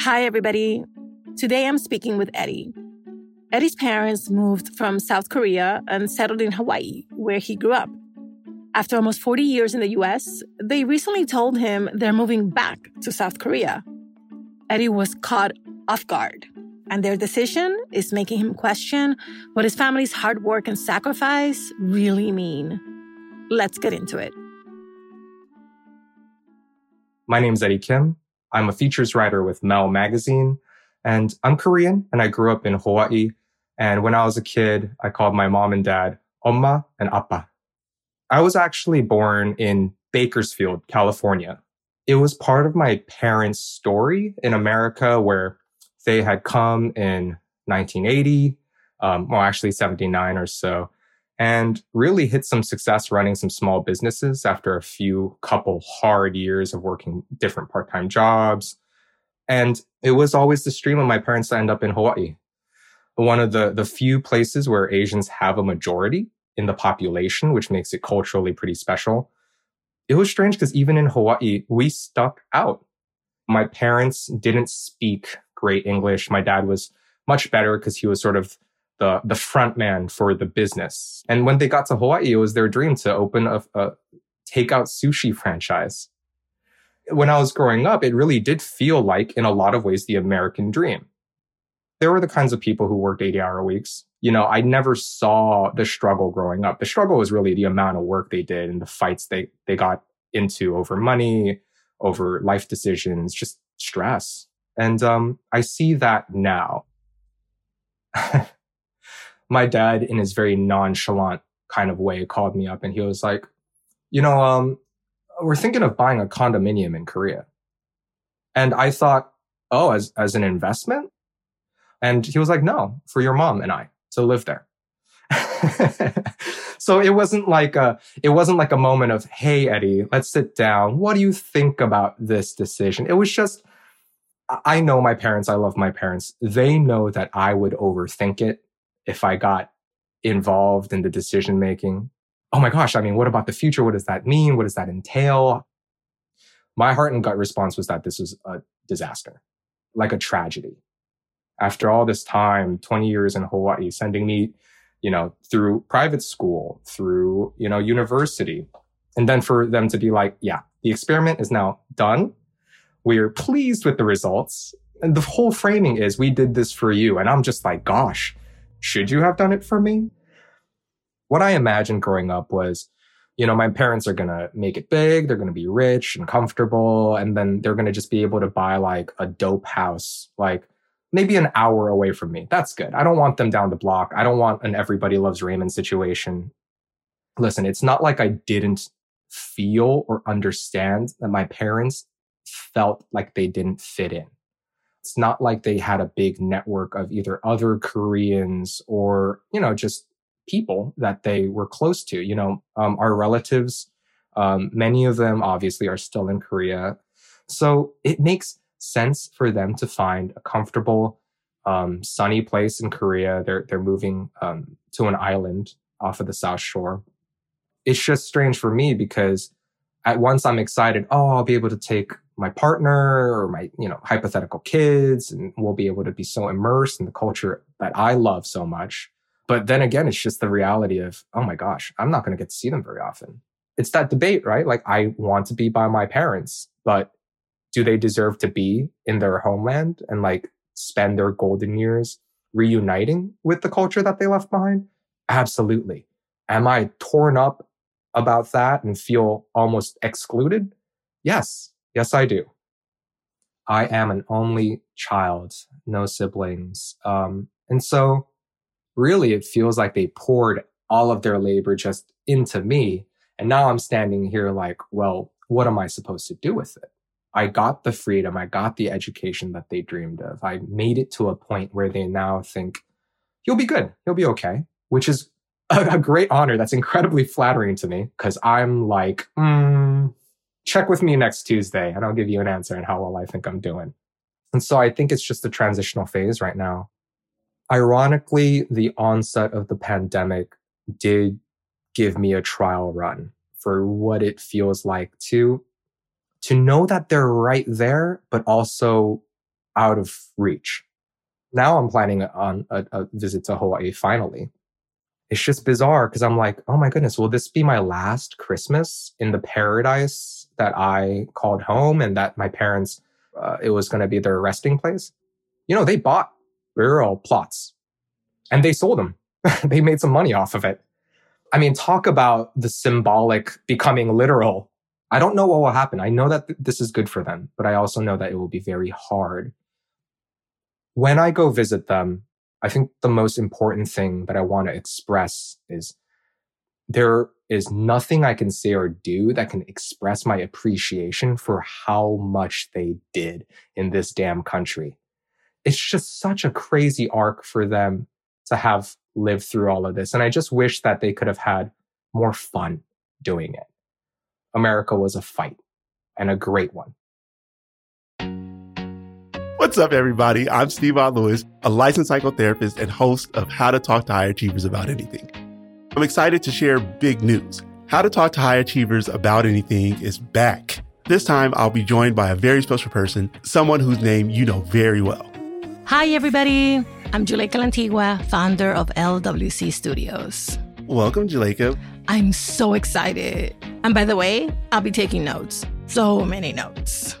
Hi, everybody. Today I'm speaking with Eddie. Eddie's parents moved from South Korea and settled in Hawaii, where he grew up. After almost 40 years in the US, they recently told him they're moving back to South Korea. Eddie was caught off guard, and their decision is making him question what his family's hard work and sacrifice really mean. Let's get into it. My name is Eddie Kim. I'm a features writer with Mel Magazine, and I'm Korean, and I grew up in Hawaii. And when I was a kid, I called my mom and dad Oma and Appa. I was actually born in Bakersfield, California. It was part of my parents' story in America where they had come in 1980, um, well, actually 79 or so, and really hit some success running some small businesses after a few couple hard years of working different part-time jobs. And it was always the stream of my parents to end up in Hawaii. One of the, the few places where Asians have a majority in the population, which makes it culturally pretty special. It was strange because even in Hawaii, we stuck out. My parents didn't speak great English. My dad was much better because he was sort of the the front man for the business. And when they got to Hawaii, it was their dream to open a, a takeout sushi franchise. When I was growing up, it really did feel like, in a lot of ways, the American dream. There were the kinds of people who worked 80 hour weeks. You know, I never saw the struggle growing up. The struggle was really the amount of work they did and the fights they, they got into over money, over life decisions, just stress. And um, I see that now. my dad, in his very nonchalant kind of way, called me up and he was like, you know, um, we're thinking of buying a condominium in Korea. And I thought, oh, as, as an investment? And he was like, no, for your mom and I to live there. so it wasn't like a, it wasn't like a moment of, Hey, Eddie, let's sit down. What do you think about this decision? It was just, I know my parents. I love my parents. They know that I would overthink it if I got involved in the decision making. Oh my gosh. I mean, what about the future? What does that mean? What does that entail? My heart and gut response was that this was a disaster, like a tragedy. After all this time, 20 years in Hawaii, sending me, you know, through private school, through, you know, university. And then for them to be like, yeah, the experiment is now done. We are pleased with the results. And the whole framing is we did this for you. And I'm just like, gosh, should you have done it for me? What I imagined growing up was, you know, my parents are going to make it big. They're going to be rich and comfortable. And then they're going to just be able to buy like a dope house, like maybe an hour away from me. That's good. I don't want them down the block. I don't want an everybody loves Raymond situation. Listen, it's not like I didn't feel or understand that my parents felt like they didn't fit in it's not like they had a big network of either other Koreans or, you know, just people that they were close to. You know, um, our relatives, um, many of them obviously are still in Korea. So it makes sense for them to find a comfortable, um, sunny place in Korea. They're, they're moving, um, to an island off of the South Shore. It's just strange for me because at once I'm excited, oh, I'll be able to take my partner or my, you know, hypothetical kids and we'll be able to be so immersed in the culture that I love so much. But then again, it's just the reality of, oh my gosh, I'm not going to get to see them very often. It's that debate, right? Like I want to be by my parents, but do they deserve to be in their homeland and like spend their golden years reuniting with the culture that they left behind? Absolutely. Am I torn up about that and feel almost excluded? Yes, Yes, I do. I am an only child, no siblings. Um, and so really it feels like they poured all of their labor just into me. And now I'm standing here like, well, what am I supposed to do with it? I got the freedom. I got the education that they dreamed of. I made it to a point where they now think you'll be good. You'll be okay, which is a, a great honor. That's incredibly flattering to me because I'm like, mm, check with me next Tuesday and I'll give you an answer on how well I think I'm doing. And so I think it's just a transitional phase right now. Ironically, the onset of the pandemic did give me a trial run for what it feels like to to know that they're right there, but also out of reach. Now I'm planning on a, a visit to Hawaii finally. It's just bizarre because I'm like, oh my goodness, will this be my last Christmas in the paradise that I called home and that my parents, uh, it was going to be their resting place? You know, they bought rural plots and they sold them. they made some money off of it. I mean, talk about the symbolic becoming literal. I don't know what will happen. I know that th- this is good for them, but I also know that it will be very hard. When I go visit them, I think the most important thing that I want to express is there is nothing I can say or do that can express my appreciation for how much they did in this damn country. It's just such a crazy arc for them to have lived through all of this. And I just wish that they could have had more fun doing it. America was a fight and a great one. What's up, everybody? I'm Steve Lewis, a licensed psychotherapist and host of How to Talk to High Achievers About Anything. I'm excited to share big news. How to Talk to High Achievers About Anything is back. This time, I'll be joined by a very special person, someone whose name you know very well. Hi, everybody. I'm Juleyka Lantigua, founder of LWC Studios. Welcome, Juleyka. I'm so excited. And by the way, I'll be taking notes. So many notes.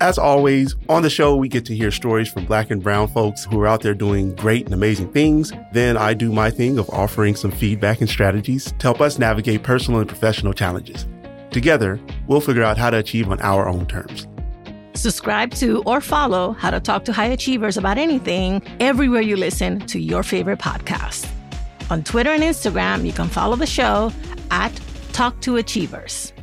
As always, on the show, we get to hear stories from Black and Brown folks who are out there doing great and amazing things. Then I do my thing of offering some feedback and strategies to help us navigate personal and professional challenges. Together, we'll figure out how to achieve on our own terms. Subscribe to or follow How to Talk to High Achievers about anything everywhere you listen to your favorite podcast. On Twitter and Instagram, you can follow the show at Talk to Achievers.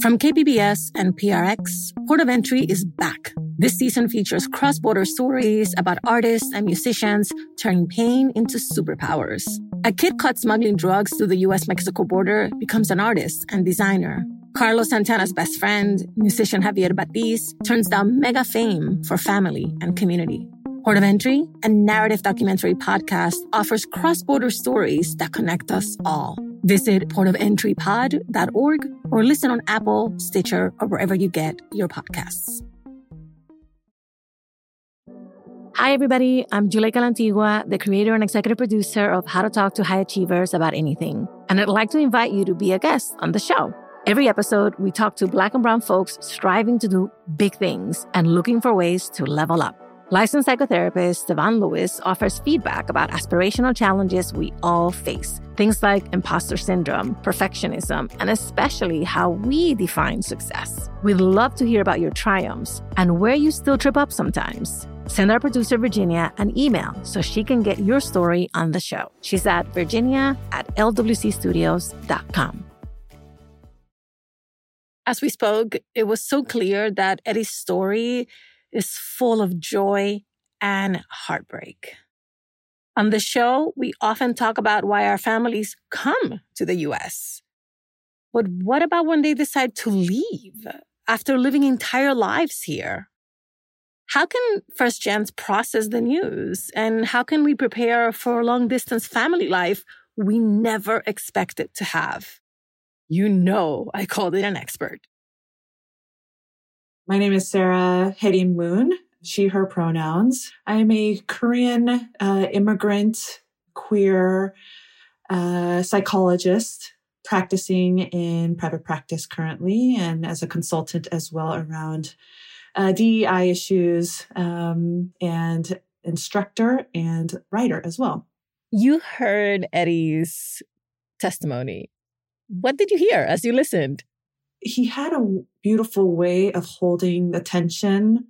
From KPBS and PRX, Port of Entry is back. This season features cross border stories about artists and musicians turning pain into superpowers. A kid caught smuggling drugs through the US Mexico border becomes an artist and designer. Carlos Santana's best friend, musician Javier Batiz, turns down mega fame for family and community. Port of Entry, a narrative documentary podcast, offers cross border stories that connect us all. Visit portofentrypod.org or listen on Apple, Stitcher, or wherever you get your podcasts. Hi, everybody. I'm Juleyka Lantigua, the creator and executive producer of How to Talk to High Achievers About Anything. And I'd like to invite you to be a guest on the show. Every episode, we talk to Black and Brown folks striving to do big things and looking for ways to level up. Licensed psychotherapist Devon Lewis offers feedback about aspirational challenges we all face. Things like imposter syndrome, perfectionism, and especially how we define success. We'd love to hear about your triumphs and where you still trip up sometimes. Send our producer Virginia an email so she can get your story on the show. She's at virginia at lwcstudios.com. As we spoke, it was so clear that Eddie's story is full of joy and heartbreak. On the show, we often talk about why our families come to the US. But what about when they decide to leave after living entire lives here? How can first gens process the news? And how can we prepare for a long distance family life we never expected to have? You know, I called it an expert. My name is Sarah Hedy Moon, she, her pronouns. I'm a Korean uh, immigrant, queer uh, psychologist practicing in private practice currently and as a consultant as well around uh, DEI issues um, and instructor and writer as well. You heard Eddie's testimony. What did you hear as you listened? he had a beautiful way of holding the tension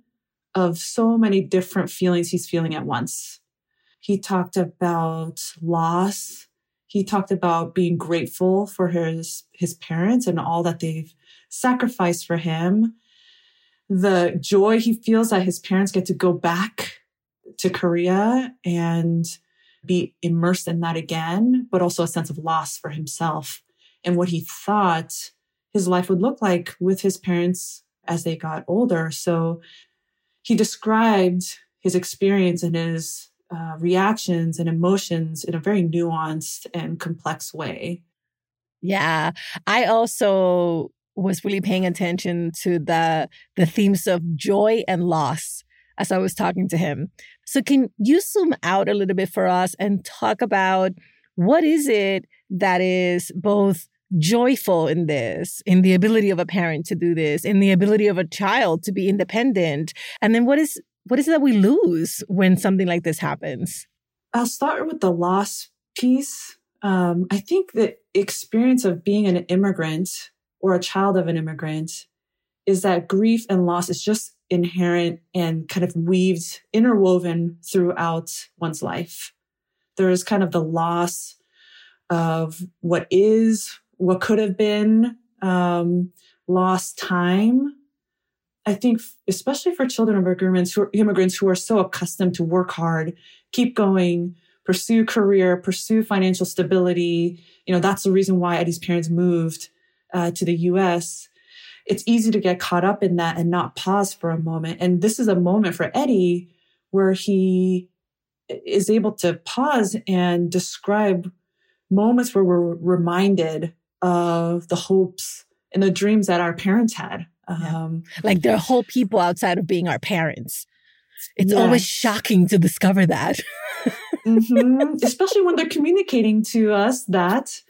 of so many different feelings he's feeling at once. He talked about loss. He talked about being grateful for his, his parents and all that they've sacrificed for him. The joy he feels that his parents get to go back to Korea and be immersed in that again, but also a sense of loss for himself and what he thought his life would look like with his parents as they got older. So he described his experience and his uh, reactions and emotions in a very nuanced and complex way. Yeah. I also was really paying attention to the the themes of joy and loss as I was talking to him. So can you zoom out a little bit for us and talk about what is it that is both joyful in this, in the ability of a parent to do this, in the ability of a child to be independent, and then what is what is it that we lose when something like this happens? I'll start with the loss piece. Um, I think the experience of being an immigrant or a child of an immigrant is that grief and loss is just inherent and kind of weaved, interwoven throughout one's life. There is kind of the loss of what is, what could have been, um, lost time. I think, especially for children of immigrants who, are, immigrants who are so accustomed to work hard, keep going, pursue career, pursue financial stability. You know, that's the reason why Eddie's parents moved uh, to the US it's easy to get caught up in that and not pause for a moment. And this is a moment for Eddie where he is able to pause and describe moments where we're reminded of the hopes and the dreams that our parents had. Um, like there are whole people outside of being our parents. It's yes. always shocking to discover that. mm-hmm. Especially when they're communicating to us that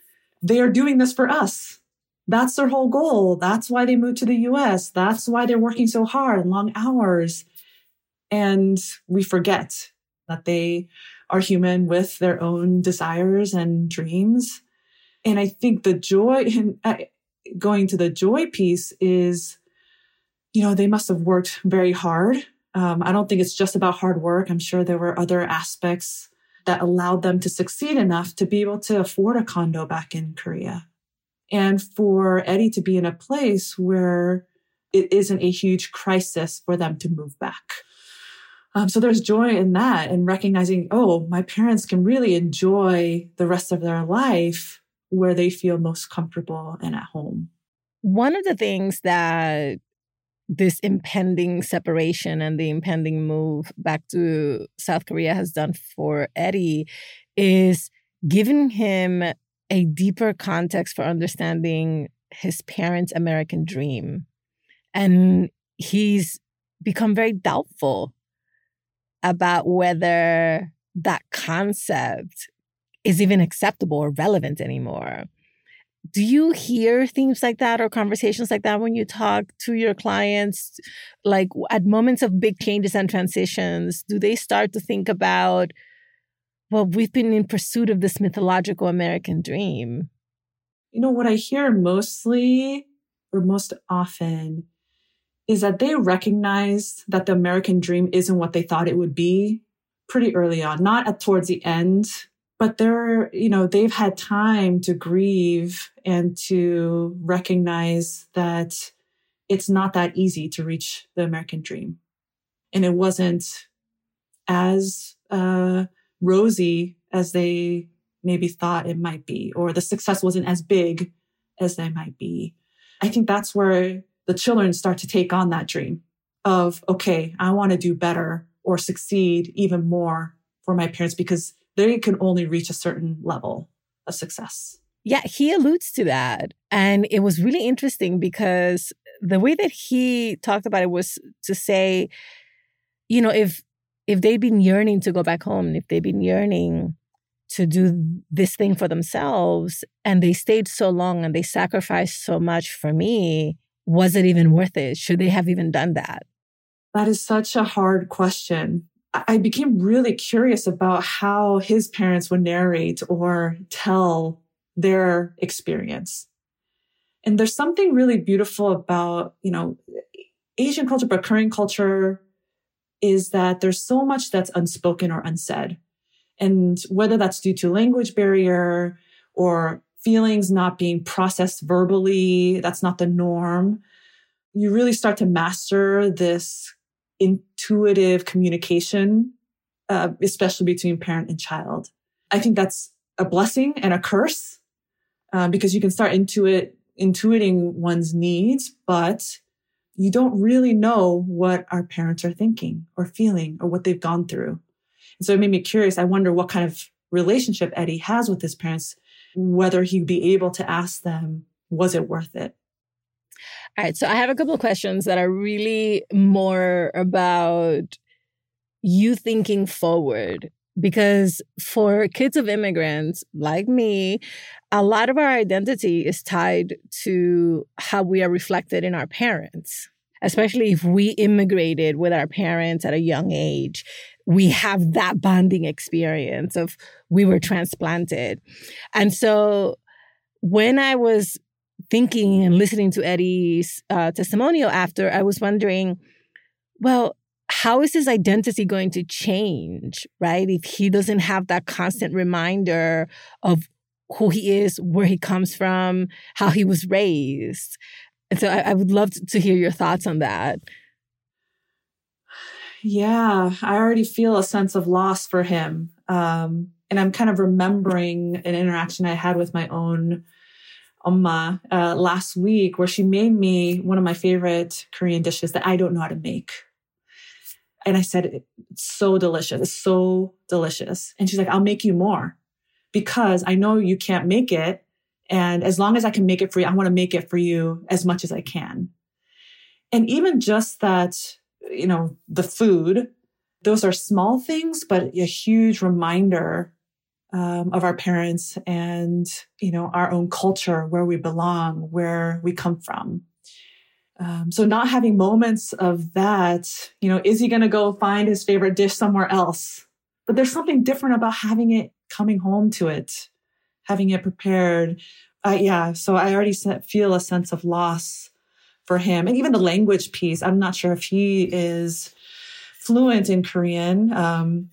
they are doing this for us that's their whole goal. That's why they moved to the US. That's why they're working so hard and long hours. And we forget that they are human with their own desires and dreams. And I think the joy in uh, going to the joy piece is, you know, they must have worked very hard. Um, I don't think it's just about hard work. I'm sure there were other aspects that allowed them to succeed enough to be able to afford a condo back in Korea and for Eddie to be in a place where it isn't a huge crisis for them to move back. Um, so there's joy in that and recognizing, oh, my parents can really enjoy the rest of their life where they feel most comfortable and at home. One of the things that this impending separation and the impending move back to South Korea has done for Eddie is giving him a deeper context for understanding his parents' American dream. And he's become very doubtful about whether that concept is even acceptable or relevant anymore. Do you hear themes like that or conversations like that when you talk to your clients? Like at moments of big changes and transitions, do they start to think about well, we've been in pursuit of this mythological American dream. You know, what I hear mostly or most often is that they recognize that the American dream isn't what they thought it would be pretty early on, not at towards the end, but they're, you know, they've had time to grieve and to recognize that it's not that easy to reach the American dream. And it wasn't as, uh, rosy as they maybe thought it might be, or the success wasn't as big as they might be. I think that's where the children start to take on that dream of, okay, I want to do better or succeed even more for my parents because they can only reach a certain level of success. Yeah, he alludes to that. And it was really interesting because the way that he talked about it was to say, you know, if if they've been yearning to go back home, if they've been yearning to do this thing for themselves and they stayed so long and they sacrificed so much for me, was it even worth it? Should they have even done that? That is such a hard question. I became really curious about how his parents would narrate or tell their experience. And there's something really beautiful about, you know, Asian culture, but Korean culture, is that there's so much that's unspoken or unsaid. And whether that's due to language barrier or feelings not being processed verbally, that's not the norm. You really start to master this intuitive communication, uh, especially between parent and child. I think that's a blessing and a curse uh, because you can start intuit intuiting one's needs, but you don't really know what our parents are thinking or feeling or what they've gone through. And so it made me curious. I wonder what kind of relationship Eddie has with his parents, whether he'd be able to ask them, was it worth it? All right. So I have a couple of questions that are really more about you thinking forward. Because for kids of immigrants like me, a lot of our identity is tied to how we are reflected in our parents especially if we immigrated with our parents at a young age, we have that bonding experience of we were transplanted. And so when I was thinking and listening to Eddie's uh, testimonial after, I was wondering, well, how is his identity going to change, right? If he doesn't have that constant reminder of who he is, where he comes from, how he was raised. And so I, I would love to hear your thoughts on that. Yeah, I already feel a sense of loss for him. Um, and I'm kind of remembering an interaction I had with my own Amma uh, last week where she made me one of my favorite Korean dishes that I don't know how to make. And I said, it's so delicious. It's so delicious. And she's like, I'll make you more because I know you can't make it. And as long as I can make it for you, I want to make it for you as much as I can. And even just that, you know, the food, those are small things, but a huge reminder um, of our parents and, you know, our own culture, where we belong, where we come from. Um, so not having moments of that, you know, is he going to go find his favorite dish somewhere else? But there's something different about having it coming home to it having it prepared. Uh, yeah, so I already feel a sense of loss for him. And even the language piece, I'm not sure if he is fluent in Korean, um,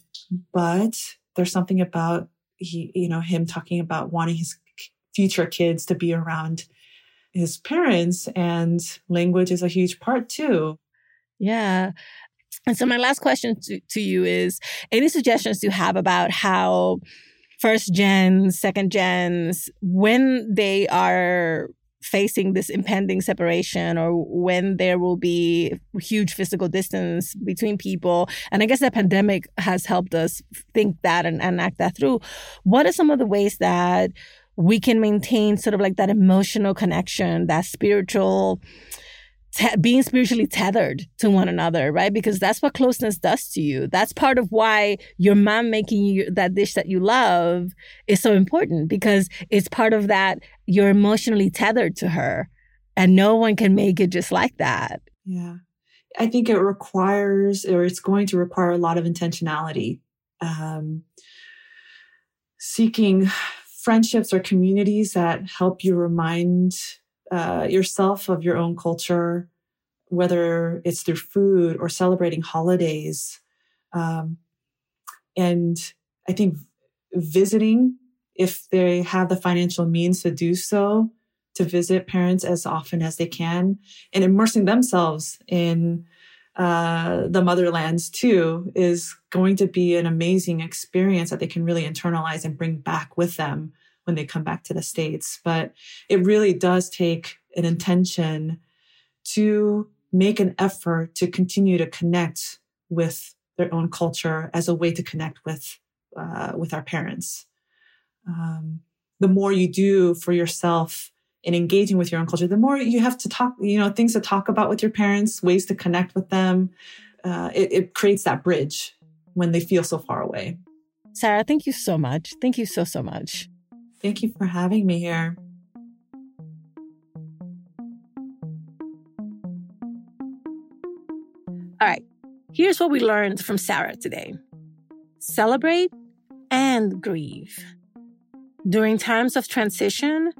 but there's something about he, you know, him talking about wanting his future kids to be around his parents and language is a huge part too. Yeah. And so my last question to, to you is any suggestions you have about how first gens, second gens, when they are facing this impending separation or when there will be huge physical distance between people. And I guess the pandemic has helped us think that and, and act that through. What are some of the ways that we can maintain sort of like that emotional connection, that spiritual te- being spiritually tethered to one another, right? Because that's what closeness does to you. That's part of why your mom making you that dish that you love is so important because it's part of that you're emotionally tethered to her and no one can make it just like that. Yeah. I think it requires or it's going to require a lot of intentionality. Um, seeking friendships or communities that help you remind uh, yourself of your own culture, whether it's through food or celebrating holidays. Um, and I think visiting, if they have the financial means to do so, to visit parents as often as they can and immersing themselves in uh, the motherlands too is going to be an amazing experience that they can really internalize and bring back with them when they come back to the States. But it really does take an intention to make an effort to continue to connect with their own culture as a way to connect with uh, with our parents. Um, the more you do for yourself in engaging with your own culture, the more you have to talk, you know, things to talk about with your parents, ways to connect with them. Uh, it, it creates that bridge when they feel so far away. Sarah, thank you so much. Thank you so, so much. Thank you for having me here. All right, here's what we learned from Sarah today celebrate and grieve. During times of transition,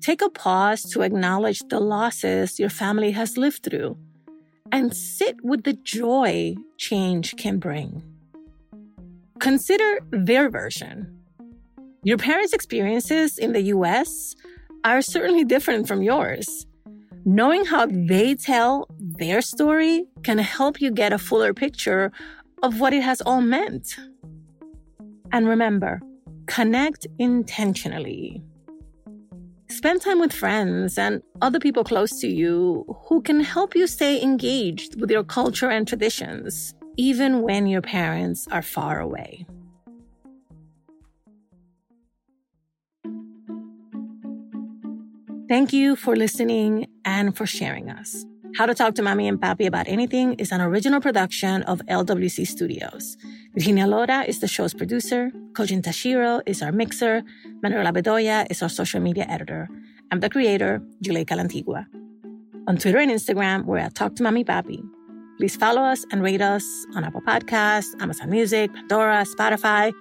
take a pause to acknowledge the losses your family has lived through and sit with the joy change can bring. Consider their version your parents' experiences in the US are certainly different from yours. Knowing how they tell their story can help you get a fuller picture of what it has all meant. And remember, connect intentionally. Spend time with friends and other people close to you who can help you stay engaged with your culture and traditions, even when your parents are far away. Thank you for listening and for sharing us. How to Talk to Mommy and Papi About Anything is an original production of LWC Studios. Virginia Lora is the show's producer. Kojin Tashiro is our mixer. Manuela Bedoya is our social media editor. I'm the creator, Juleyka Lantigua. On Twitter and Instagram, we're at Talk to Mommy Papi. Please follow us and rate us on Apple Podcasts, Amazon Music, Pandora, Spotify,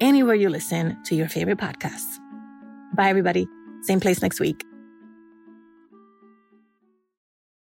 anywhere you listen to your favorite podcasts. Bye, everybody. Same place next week.